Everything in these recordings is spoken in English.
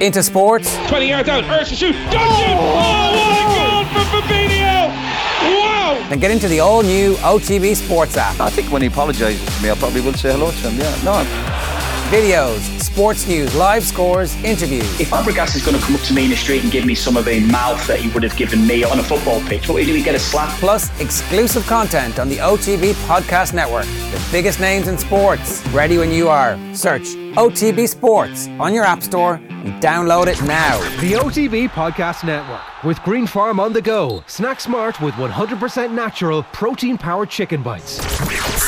Into sports. 20 yards out, Ursa shoot, don't shoot! Oh, what a goal for Fabinho! Wow! Then get into the all new OTB Sports app. I think when he apologises to me, I probably will say hello to him. Yeah, no. Videos, sports news, live scores, interviews. If Fabregas is going to come up to me in the street and give me some of the mouth that he would have given me on a football pitch, what do we get a slap? Plus, exclusive content on the OTB Podcast Network. The biggest names in sports. Ready when you are. Search OTB Sports on your App Store and download it now. The OTB Podcast Network with Green Farm on the go. Snack smart with 100% natural protein powered chicken bites.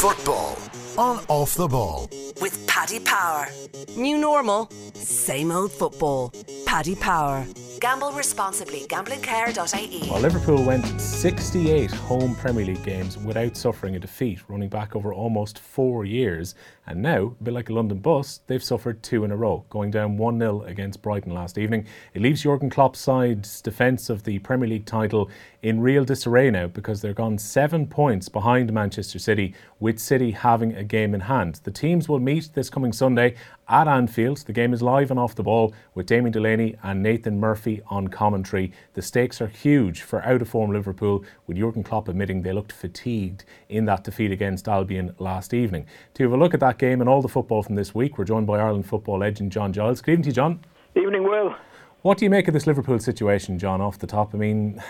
Football on Off the Ball. With Paddy Power. New normal, same old football. Paddy Power. Gamble responsibly. Gamblingcare.ie. Well, Liverpool went 68 home Premier League games without suffering a defeat, running back over almost four years. And now, a bit like a London bus, they've suffered two in a row, going down 1 0 against Brighton last evening. It leaves Jurgen Klopp's side's defence of the Premier League title in real disarray now because they're gone seven points behind Manchester City, with City having a game in hand. The teams will meet this coming Sunday at Anfield. The game is live and off the ball with Damien Delaney and Nathan Murphy on commentary. The stakes are huge for out of form Liverpool, with Jurgen Klopp admitting they looked fatigued in that defeat against Albion last evening. To have a look at that game and all the football from this week, we're joined by Ireland football legend John Giles. Good evening to you, John. Evening, Will. What do you make of this Liverpool situation, John, off the top? I mean,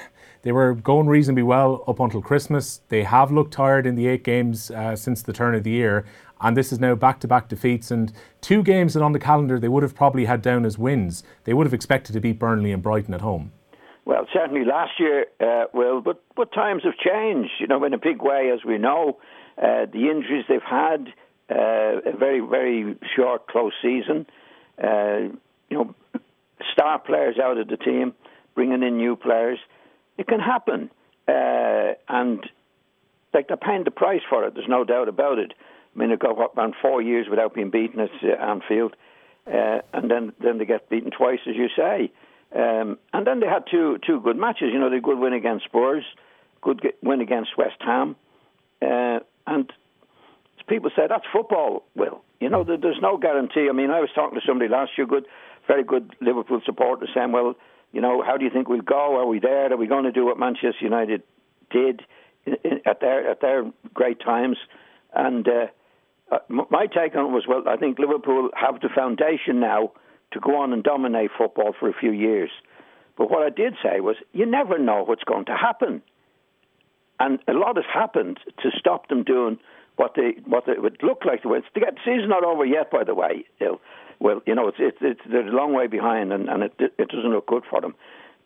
they were going reasonably well up until Christmas. They have looked tired in the eight games uh, since the turn of the year, and this is now back to back defeats and two games that on the calendar they would have probably had down as wins. They would have expected to beat Burnley and Brighton at home. Well, certainly last year, uh, Will, but, but times have changed, you know, in a big way, as we know. Uh, the injuries they've had, uh, a very, very short, close season. Uh, you know, star players out of the team, bringing in new players. It can happen. Uh, and like they're paying the price for it, there's no doubt about it. I mean, they go what, around four years without being beaten at uh, Anfield, uh, and then then they get beaten twice, as you say. Um, and then they had two two good matches. You know, they good win against Spurs, good win against West Ham, uh, and people say that's football. Will you know? There's no guarantee. I mean, I was talking to somebody last year, good, very good Liverpool supporters saying, "Well, you know, how do you think we'll go? Are we there? Are we going to do what Manchester United did in, in, at their at their great times?" And uh, uh, my take on it was, well, I think Liverpool have the foundation now to go on and dominate football for a few years. But what I did say was, you never know what's going to happen, and a lot has happened to stop them doing what they what they would look like. to The the season's not over yet, by the way. You know, well, you know, it's it's, it's they're a long way behind, and, and it it doesn't look good for them.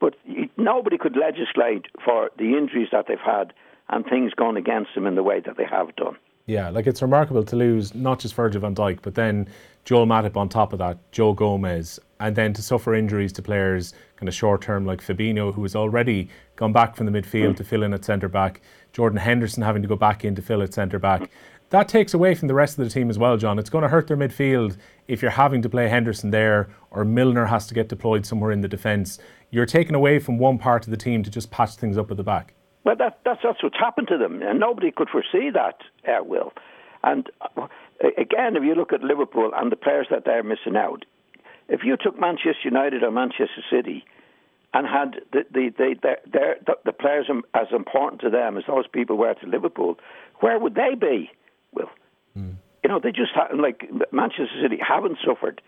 But nobody could legislate for the injuries that they've had and things going against them in the way that they have done. Yeah, like it's remarkable to lose not just Virgil van Dijk, but then Joel Matip on top of that, Joe Gomez, and then to suffer injuries to players kind of short term like Fabinho, who has already gone back from the midfield mm. to fill in at centre back, Jordan Henderson having to go back in to fill at centre back. That takes away from the rest of the team as well, John. It's going to hurt their midfield if you're having to play Henderson there or Milner has to get deployed somewhere in the defence. You're taken away from one part of the team to just patch things up at the back. Well, that, that's that's what's happened to them, and nobody could foresee that. Uh, will, and uh, again, if you look at Liverpool and the players that they're missing out, if you took Manchester United or Manchester City and had the the the, the, the, the players as important to them as those people were to Liverpool, where would they be? Will, mm. you know, they just haven't, like Manchester City haven't suffered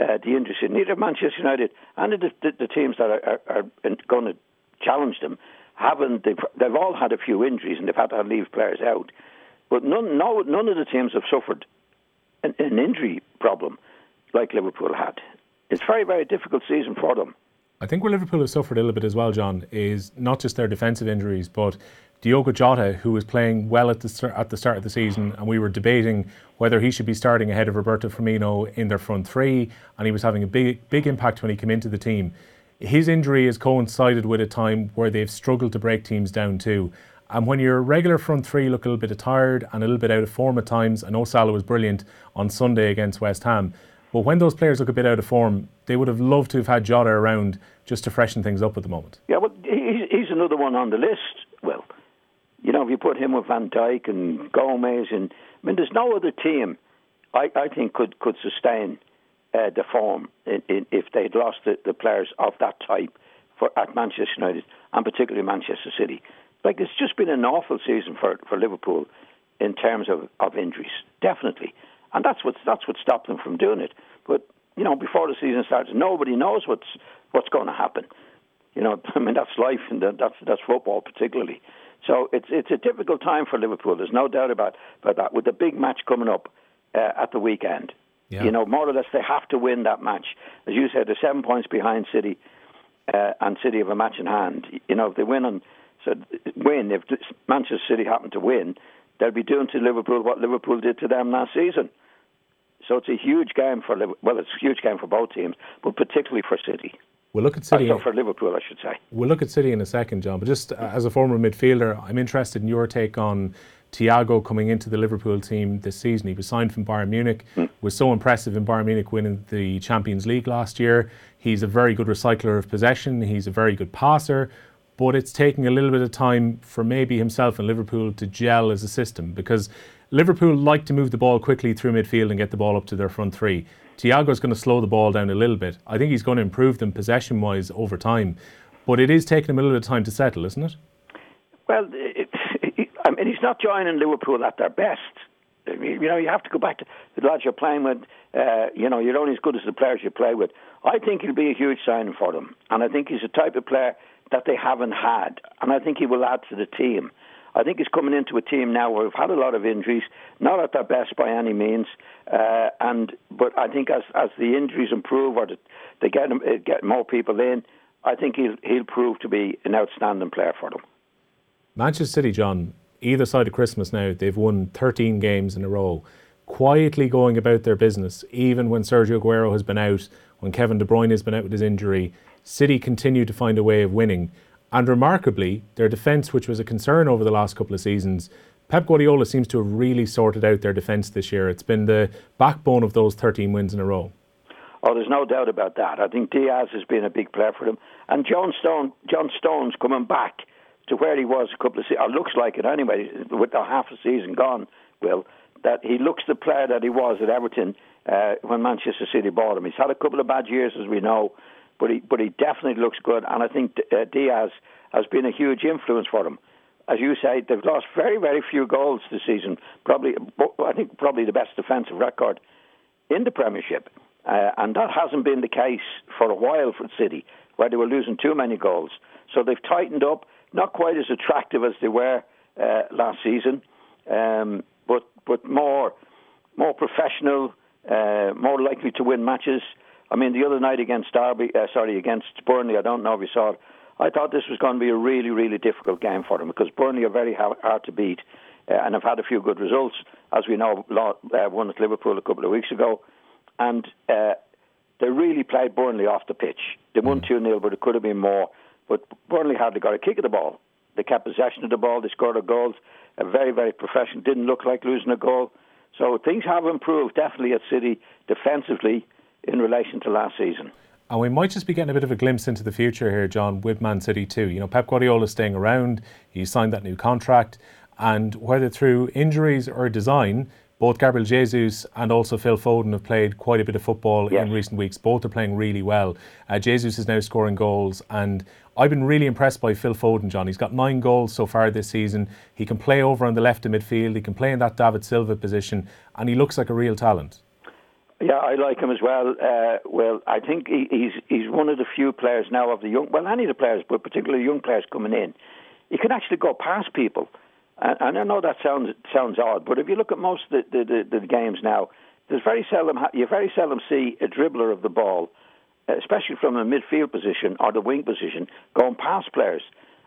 uh, the injuries. Neither Manchester United and the, the, the teams that are, are, are going to challenge them haven't they've, they've all had a few injuries and they've had to leave players out, but none no, none of the teams have suffered an, an injury problem like Liverpool had. It's a very very difficult season for them. I think where Liverpool has suffered a little bit as well, John, is not just their defensive injuries, but Diogo Jota, who was playing well at the at the start of the season, and we were debating whether he should be starting ahead of Roberto Firmino in their front three, and he was having a big big impact when he came into the team his injury has coincided with a time where they've struggled to break teams down too. And when your regular front three look a little bit tired and a little bit out of form at times, I know Salah was brilliant on Sunday against West Ham, but when those players look a bit out of form, they would have loved to have had Jota around just to freshen things up at the moment. Yeah, well, he's another one on the list. Well, you know, if you put him with Van Dijk and Gomez, and I mean, there's no other team I, I think could could sustain uh, the form in, in, if they'd lost the, the players of that type for at Manchester United and particularly Manchester City. Like it's just been an awful season for, for Liverpool in terms of, of injuries, definitely, and that's what that's what stopped them from doing it. But you know, before the season starts, nobody knows what's what's going to happen. You know, I mean that's life and that's that's football particularly. So it's it's a difficult time for Liverpool. There's no doubt about about that. With the big match coming up uh, at the weekend, Yeah. you know, more or less they have to win that match. As you said, they're seven points behind City, uh, and City have a match in hand. You know, if they win on so win, if Manchester City happen to win, they'll be doing to Liverpool what Liverpool did to them last season. So it's a huge game for well, it's a huge game for both teams, but particularly for City. We'll look at City. For Liverpool, I should say. We'll look at City in a second, John. But just as a former midfielder, I'm interested in your take on Thiago coming into the Liverpool team this season. He was signed from Bayern Munich. Hmm. Was so impressive in Bayern Munich winning the Champions League last year. He's a very good recycler of possession. He's a very good passer. But it's taking a little bit of time for maybe himself and Liverpool to gel as a system because Liverpool like to move the ball quickly through midfield and get the ball up to their front three. Thiago's going to slow the ball down a little bit. I think he's going to improve them possession wise over time. But it is taking him a little bit of time to settle, isn't it? Well, it, I mean, he's not joining Liverpool at their best. I mean, You know, you have to go back to the lads you're playing with. Uh, you know, you're only as good as the players you play with. I think he'll be a huge signing for them, and I think he's the type of player that they haven't had, and I think he will add to the team. I think he's coming into a team now where we've had a lot of injuries, not at their best by any means, uh, and but I think as as the injuries improve or they get uh, get more people in, I think he'll he'll prove to be an outstanding player for them. Manchester City, John, either side of Christmas now, they've won 13 games in a row, quietly going about their business, even when Sergio Aguero has been out, when Kevin De Bruyne has been out with his injury. City continue to find a way of winning. And remarkably, their defence, which was a concern over the last couple of seasons, Pep Guardiola seems to have really sorted out their defence this year. It's been the backbone of those 13 wins in a row. Oh, there's no doubt about that. I think Dias has been a big player for them, and John Stone, John Stones coming back to where he was a couple of seasons. Looks like it anyway, with the half a season gone. Will that he looks the player that he was at Everton uh, when Manchester City bought him. He's had a couple of bad years, as we know, but he but he definitely looks good, and I think uh, Dias has been a huge influence for him. As you say, they've lost very very few goals this season. Probably, I think probably the best defensive record in the Premiership. Uh, and that hasn't been the case for a while for City, where they were losing too many goals. So they've tightened up, not quite as attractive as they were uh, last season, um, but but more more professional, uh, more likely to win matches. I mean, the other night against Derby, uh, sorry, against Burnley, I don't know if you saw it. I thought this was going to be a really, really difficult game for them because Burnley are very hard, to beat uh, and have had a few good results, as we know, uh, won at Liverpool a couple of weeks ago and uh, they really played Burnley off the pitch. They won 2 0, but it could have been more. But Burnley hardly got a kick of the ball. They kept possession of the ball, they scored their goals. A very, very professional, didn't look like losing a goal. So things have improved definitely at City defensively in relation to last season. And we might just be getting a bit of a glimpse into the future here, John, with Man City too. You know, Pep Guardiola is staying around. He signed that new contract, and whether through injuries or design, both Gabriel Jesus and also Phil Foden have played quite a bit of football Yes. in recent weeks. Both are playing really well. Uh, Jesus is now scoring goals, and I've been really impressed by Phil Foden, John. He's got nine goals so far this season. He can play over on the left of midfield. He can play in that David Silva position, and he looks like a real talent. Yeah, I like him as well. Uh, well, I think he, he's he's one of the few players now of the young, well, any of the players, but particularly young players coming in. He can actually go past people, and, and I know that sounds sounds odd, but if you look at most of the the, the, the games now, there's very seldom you very seldom see a dribbler of the ball, especially from a midfield position or the wing position, going past players,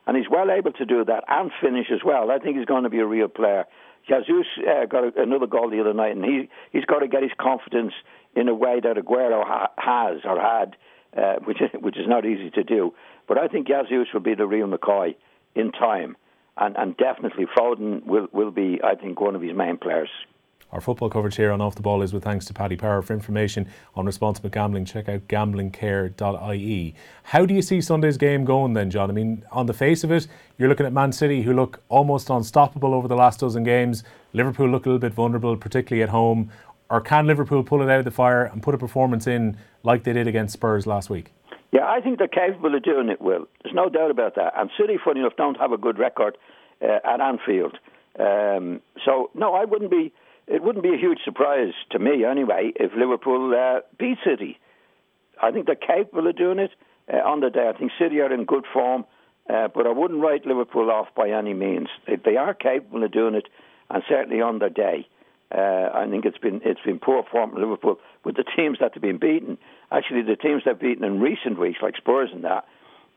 and he's well able to do that and finish as well. I think he's going to be a real player. Jesus uh, got a, another goal the other night, and he he's got to get his confidence in a way that Aguero ha- has or had, uh, which is, which is not easy to do. But I think Jesus will be the real McCoy in time, and and definitely Foden will will be I think one of his main players. Our football coverage here on Off the Ball is with thanks to Paddy Power. For information on responsible gambling, check out gamblingcare.ie. How do you see Sunday's game going then, John? I mean, on the face of it, you're looking at Man City, who look almost unstoppable over the last dozen games. Liverpool look a little bit vulnerable, particularly at home. or can Liverpool pull it out of the fire and put a performance in like they did against Spurs last week? Yeah, I think they're capable of doing it, Will. There's no doubt about that. And City, funny enough, don't have a good record uh, at Anfield. Um, so, no, I wouldn't be. It wouldn't be a huge surprise to me, anyway, if Liverpool uh, beat City. I think they're capable of doing it uh, on the day. I think City are in good form, uh, but I wouldn't write Liverpool off by any means. They, they are capable of doing it, and certainly on their day. Uh, I think it's been it's been poor form for Liverpool with the teams that have been beaten. Actually, the teams they've beaten in recent weeks, like Spurs and that,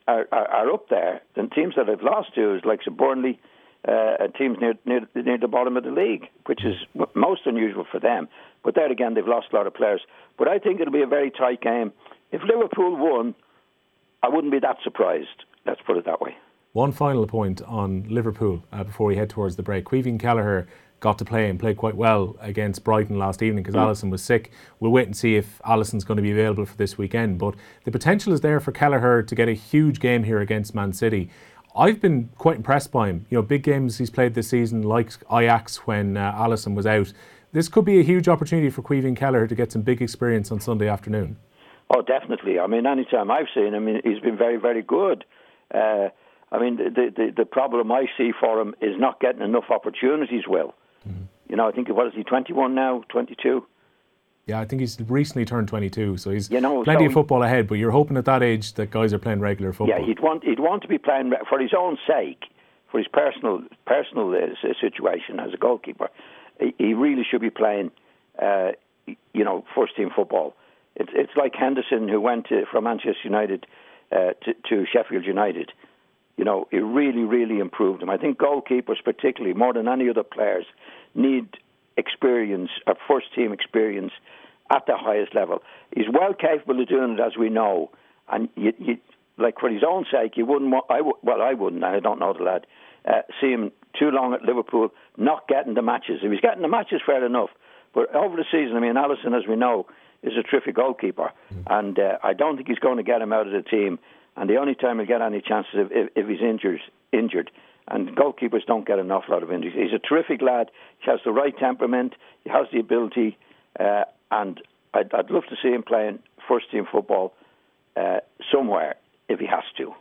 are, are, are up there. The teams that they've lost to is like Burnley, uh, teams near, near near the bottom of the league, which is most unusual for them. But there again, they've lost a lot of players. But I think it'll be a very tight game. If Liverpool won, I wouldn't be that surprised. Let's put it that way. One final point on Liverpool uh, before we head towards the break. Caoimhín Kelleher got to play and played quite well against Brighton last evening because mm. Alisson was sick. We'll wait and see if Alisson's going to be available for this weekend. But the potential is there for Kelleher to get a huge game here against Man City. I've been quite impressed by him. You know, big games he's played this season, like Ajax when uh, Alisson was out. This could be a huge opportunity for Caoimhín Kelleher to get some big experience on Sunday afternoon. Oh, definitely. I mean, any time I've seen him, he's been very, very good. Uh, I mean, the, the the problem I see for him is not getting enough opportunities. Well, mm-hmm. you know, I think what is he, twenty one now, twenty two. Yeah, I think he's recently turned 22, so he's you know, plenty so of football ahead. But you're hoping at that age that guys are playing regular football. Yeah, he'd want he'd want to be playing for his own sake, for his personal personal uh, situation as a goalkeeper. He, he really should be playing, uh, you know, first team football. It's it's like Henderson who went to, from Manchester United uh, to, to Sheffield United. You know, it really really improved him. I think goalkeepers, particularly more than any other players, need experience, a first team experience at the highest level. He's well capable of doing it, as we know. And you, you, like for his own sake, you wouldn't. Want, I well, I wouldn't. I don't know the lad. Uh, see him too long at Liverpool, not getting the matches. If he's getting the matches, fair enough. But over the season, I mean, Alisson, as we know, is a terrific goalkeeper, mm. and uh, I don't think he's going to get him out of the team. And the only time he'll get any chances if, if, if he's injured, injured. And goalkeepers don't get an awful lot of injuries. He's a terrific lad. He has the right temperament. He has the ability. Uh, and I'd, I'd, love to see him playing first team football uh, somewhere if he has to.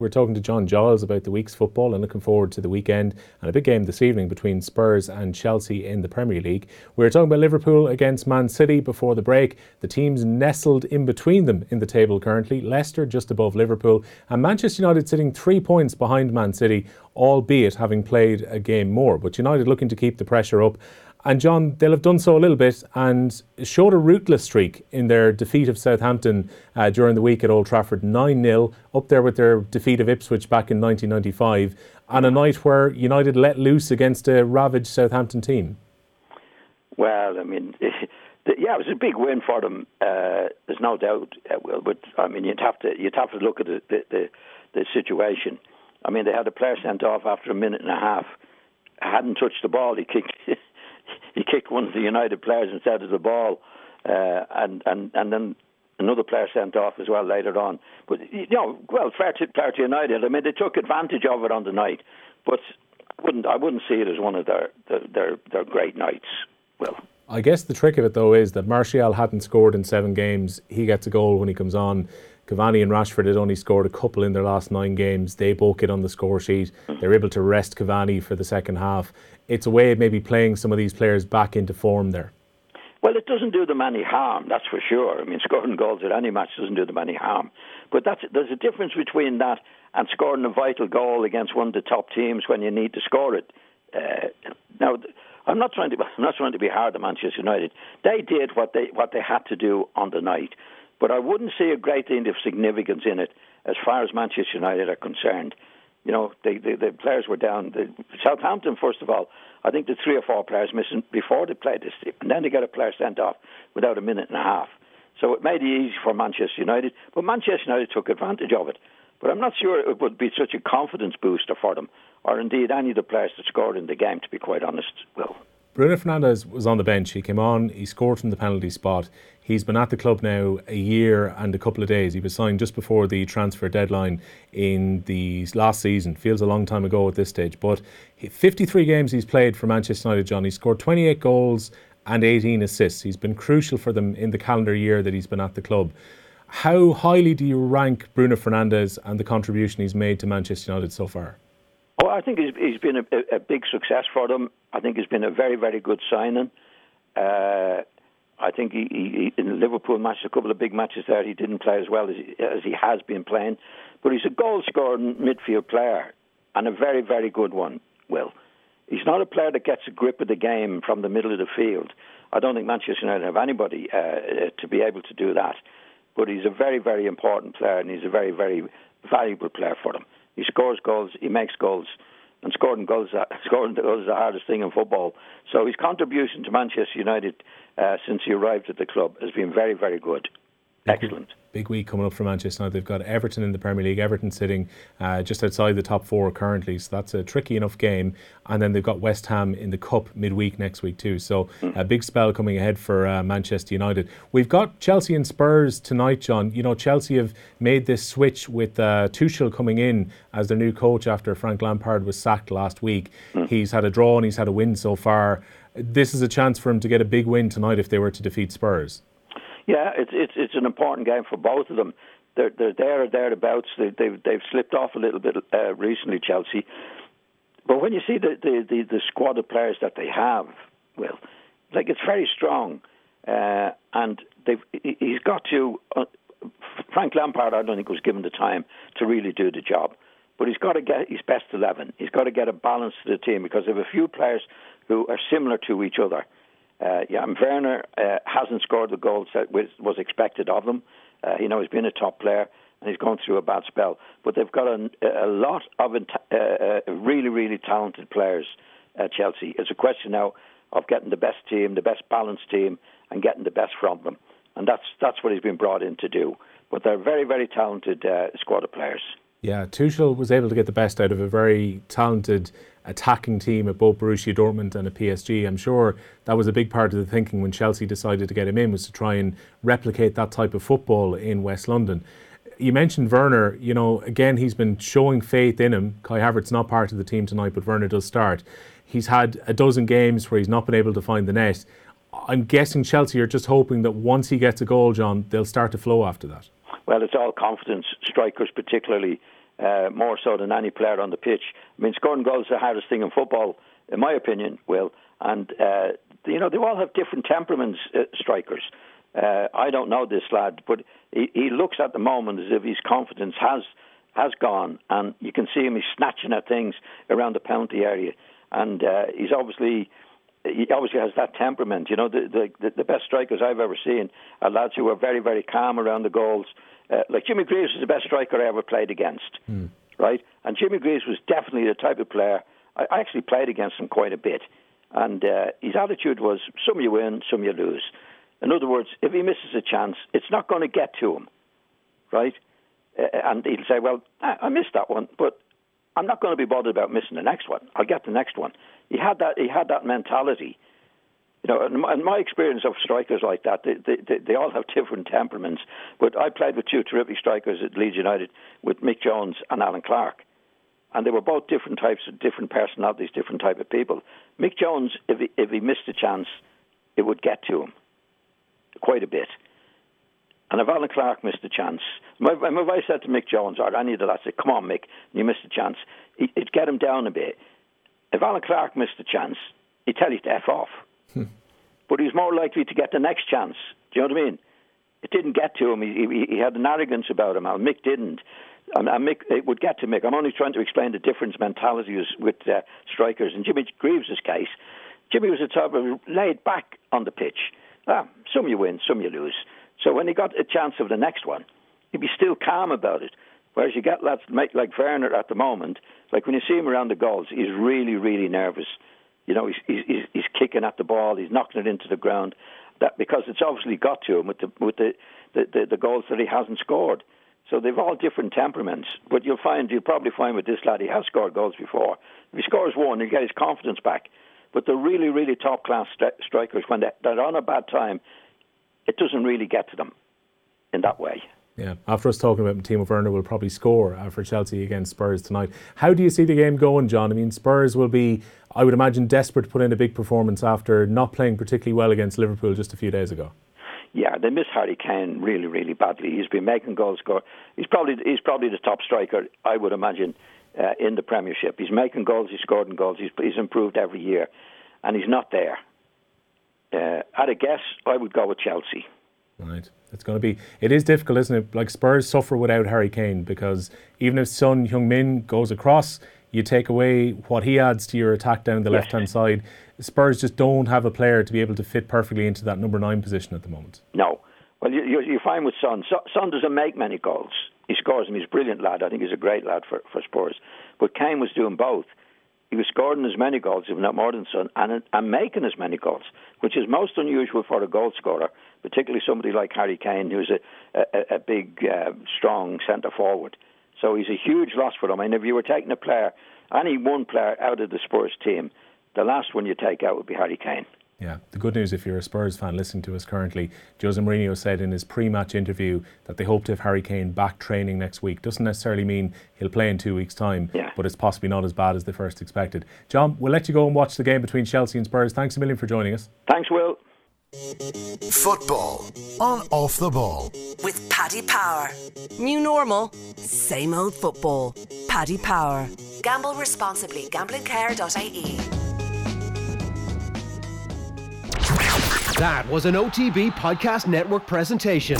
We're talking to John Giles about the week's football and looking forward to the weekend and a big game this evening between Spurs and Chelsea in the Premier League. We are talking about Liverpool against Man City before the break. The teams nestled in between them in the table currently. Leicester just above Liverpool and Manchester United sitting three points behind Man City, albeit having played a game more. But United looking to keep the pressure up and John, they'll have done so a little bit and showed a rootless streak in their defeat of Southampton uh, during the week at Old Trafford 9 0, up there with their defeat of Ipswich back in 1995, on a night where United let loose against a ravaged Southampton team. Well, I mean, yeah, it was a big win for them. Uh, there's no doubt, uh. But I mean, you'd have to you'd have to look at the, the, the, the situation. I mean, they had a player sent off after a minute and a half. Hadn't touched the ball. He kicked he kicked one of the United players instead of the ball, uh, and and and then another player sent off as well later on. But you know, well, fair to, fair to United. I mean, they took advantage of it on the night, but wouldn't I wouldn't see it as one of their their their, their great nights. Well. I guess the trick of it though is that Martial hadn't scored in seven games. He gets a goal when he comes on. Cavani and Rashford had only scored a couple in their last nine games. They both get on the score sheet. They're able to rest Cavani for the second half. It's a way of maybe playing some of these players back into form there. Well, it doesn't do them any harm, that's for sure. I mean, scoring goals at any match doesn't do them any harm. But there's a difference between that and scoring a vital goal against one of the top teams when you need to score it. Uh, now, I'm not trying to I'm not trying to be hard on Manchester United. They did what they what they had to do on the night. But I wouldn't see a great deal of significance in it as far as Manchester United are concerned. You know, the, players were down. The, Southampton, first of all, I think the three or four players missing before they played this, and then they got a player sent off without a minute and a half. So it made it easy for Manchester United, but Manchester United took advantage of it. But I'm not sure it would be such a confidence booster for them, or indeed any of the players that scored in the game, to be quite honest, Will. Bruno Fernandes was on the bench. He came on, he scored from the penalty spot. He's been at the club now a year and a couple of days. He was signed just before the transfer deadline in the last season. Feels a long time ago at this stage. But 53 games he's played for Manchester United, John. He scored 28 goals and 18 assists. He's been crucial for them in the calendar year that he's been at the club. How highly do you rank Bruno Fernandes and the contribution he's made to Manchester United so far? Oh, I think he's, he's been a, a, big success for them. I think he's been a very, very good signing. Uh, I think he, he, in the Liverpool match, a couple of big matches there, he didn't play as well as he, as he has been playing. But he's a goal scoring midfield player and a very, very good one, Will. He's not a player that gets a grip of the game from the middle of the field. I don't think Manchester United have anybody uh, to be able to do that. But he's a very, very important player, and he's a very, very valuable player for them. He scores goals, he makes goals, and scoring goals, scoring goals is the hardest thing in football. So his contribution to Manchester United uh, since he arrived at the club has been very, very good. Excellent big week coming up for Manchester United. They've got Everton in the Premier League. Everton sitting uh, just outside the top four currently, so that's a tricky enough game. And then they've got West Ham in the Cup midweek next week too. So a big spell coming ahead for uh, Manchester United. We've got Chelsea and Spurs tonight, John. You know Chelsea have made this switch with uh, Tuchel coming in as their new coach after Frank Lampard was sacked last week. He's had a draw and he's had a win so far. This is a chance for him to get a big win tonight if they were to defeat Spurs. Yeah, it's it's it's an important game for both of them. They're they're there or thereabouts. They, they've they've slipped off a little bit uh, recently, Chelsea. But when you see the, the, the, the squad of players that they have, well, like it's very strong, uh, and they've he's got to. Uh, Frank Lampard, I don't think was given the time to really do the job, but he's got to get his best eleven. He's got to get a balance to the team because they have a few players who are similar to each other. Uh, Werner uh, hasn't scored the goals that was, expected of them. Uh, you know, he's been a top player and he's going through a bad spell. But they've got a, a lot of uh, uh, really, really talented players at Chelsea. It's a question now of getting the best team, the best balanced team, and getting the best from them. And that's that's what he's been brought in to do. But they're a very, very talented uh, squad of players. Yeah, Tuchel was able to get the best out of a very talented attacking team at both Borussia Dortmund and at PSG. I'm sure that was a big part of the thinking when Chelsea decided to get him in was to try and replicate that type of football in West London. You mentioned Werner, you know, again, he's been showing faith in him. Kai Havertz not part of the team tonight, but Werner does start. He's had a dozen games where he's not been able to find the net. I'm guessing Chelsea are just hoping that once he gets a goal, John, they'll start to flow after that. Well, it's all confidence, strikers particularly, uh, more so than any player on the pitch. I mean, scoring goals is the hardest thing in football, in my opinion, Will. And, uh, you know, they all have different temperaments, uh, strikers. Uh, I don't know this lad, but he, he looks at the moment as if his confidence has has gone, and you can see him. He's snatching at things around the penalty area, and uh, he's obviously he obviously has that temperament. You know, the, the the best strikers I've ever seen are lads who are very very calm around the goals, uh, like Jimmy Greaves was the best striker I ever played against, mm. right? And Jimmy Greaves was definitely the type of player. I, I actually played against him quite a bit, and uh, his attitude was some you win, some you lose. In other words, if he misses a chance, it's not going to get to him, right? Uh, and he'll say, "Well, I, I missed that one, but I'm not going to be bothered about missing the next one. I'll get the next one." He had that. He had that mentality you know, in my experience of strikers like that, they, they, they all have different temperaments. But I played with two terrific strikers at Leeds United, with Mick Jones and Allan Clarke, and they were both different types of different personalities, different type of people. Mick Jones, if he, if he missed a chance, it would get to him quite a bit. And if Allan Clarke missed a chance, my, my wife said to Mick Jones or any of the lads, "Come on, Mick, you missed a chance." It'd get him down a bit. If Allan Clarke missed a chance, he'd tell you to f off but he's more likely to get the next chance. Do you know what I mean? It didn't get to him. He, he, he had an arrogance about him. And Mick didn't. And, and Mick, it would get to Mick. I'm only trying to explain the difference mentalities with uh, strikers. In Jimmy Greaves' case, Jimmy was a type of laid back on the pitch. Ah, some you win, some you lose. So when he got a chance of the next one, he'd be still calm about it. Whereas you get lads like Werner at the moment, like when you see him around the goals, he's really, really nervous. You know, he's, he's, he's kicking at the ball, he's knocking it into the ground. That because it's obviously got to him with the with the, the, the, the goals that he hasn't scored. So they've all different temperaments. But you'll find you'll probably find with this lad he has scored goals before. If he scores one, he'll get his confidence back. But the really, really top class stri- strikers, when they're, they're on a bad time, it doesn't really get to them in that way. Yeah, after us talking about Timo Werner will probably score uh, for Chelsea against Spurs tonight. How do you see the game going, John? I mean, Spurs will be, I would imagine, desperate to put in a big performance after not playing particularly well against Liverpool just a few days ago. Yeah, they miss Harry Kane really, really badly. He's been making goals. Score. He's probably he's probably the top striker, I would imagine, uh, in the Premiership. He's making goals. He's scoring goals. He's, he's improved every year, and he's not there. Uh, at a guess, I would go with Chelsea. Right. It's going to be. It is difficult, isn't it? Like Spurs suffer without Harry Kane because even if Son Heung-min goes across, you take away what he adds to your attack down the yes. left hand side. Spurs just don't have a player to be able to fit perfectly into that number nine position at the moment. No. Well, you, you, you find with Son. Son doesn't make many goals. He scores them. He's a brilliant lad. I think he's a great lad for, for Spurs. But Kane was doing both he was scoring as many goals, if not more than Son, and, and making as many goals, which is most unusual for a goal scorer, particularly somebody like Harry Kane, who's a, a, a big, uh, strong centre forward. So he's a huge loss for them. And if you were taking a player, any one player out of the Spurs team, the last one you take out would be Harry Kane. Yeah, the good news if you're a Spurs fan listening to us currently, Jose Mourinho said in his pre-match interview that they hope to have Harry Kane back training next week. Doesn't necessarily mean he'll play in two weeks' time, yeah. but it's possibly not as bad as they first expected. John, we'll let you go and watch the game between Chelsea and Spurs. Thanks a million for joining us. Thanks, Will. Football on off the ball with Paddy Power. New normal, same old football. Paddy Power. Gamble responsibly. Gamblingcare.ie. That was an OTB Podcast Network presentation.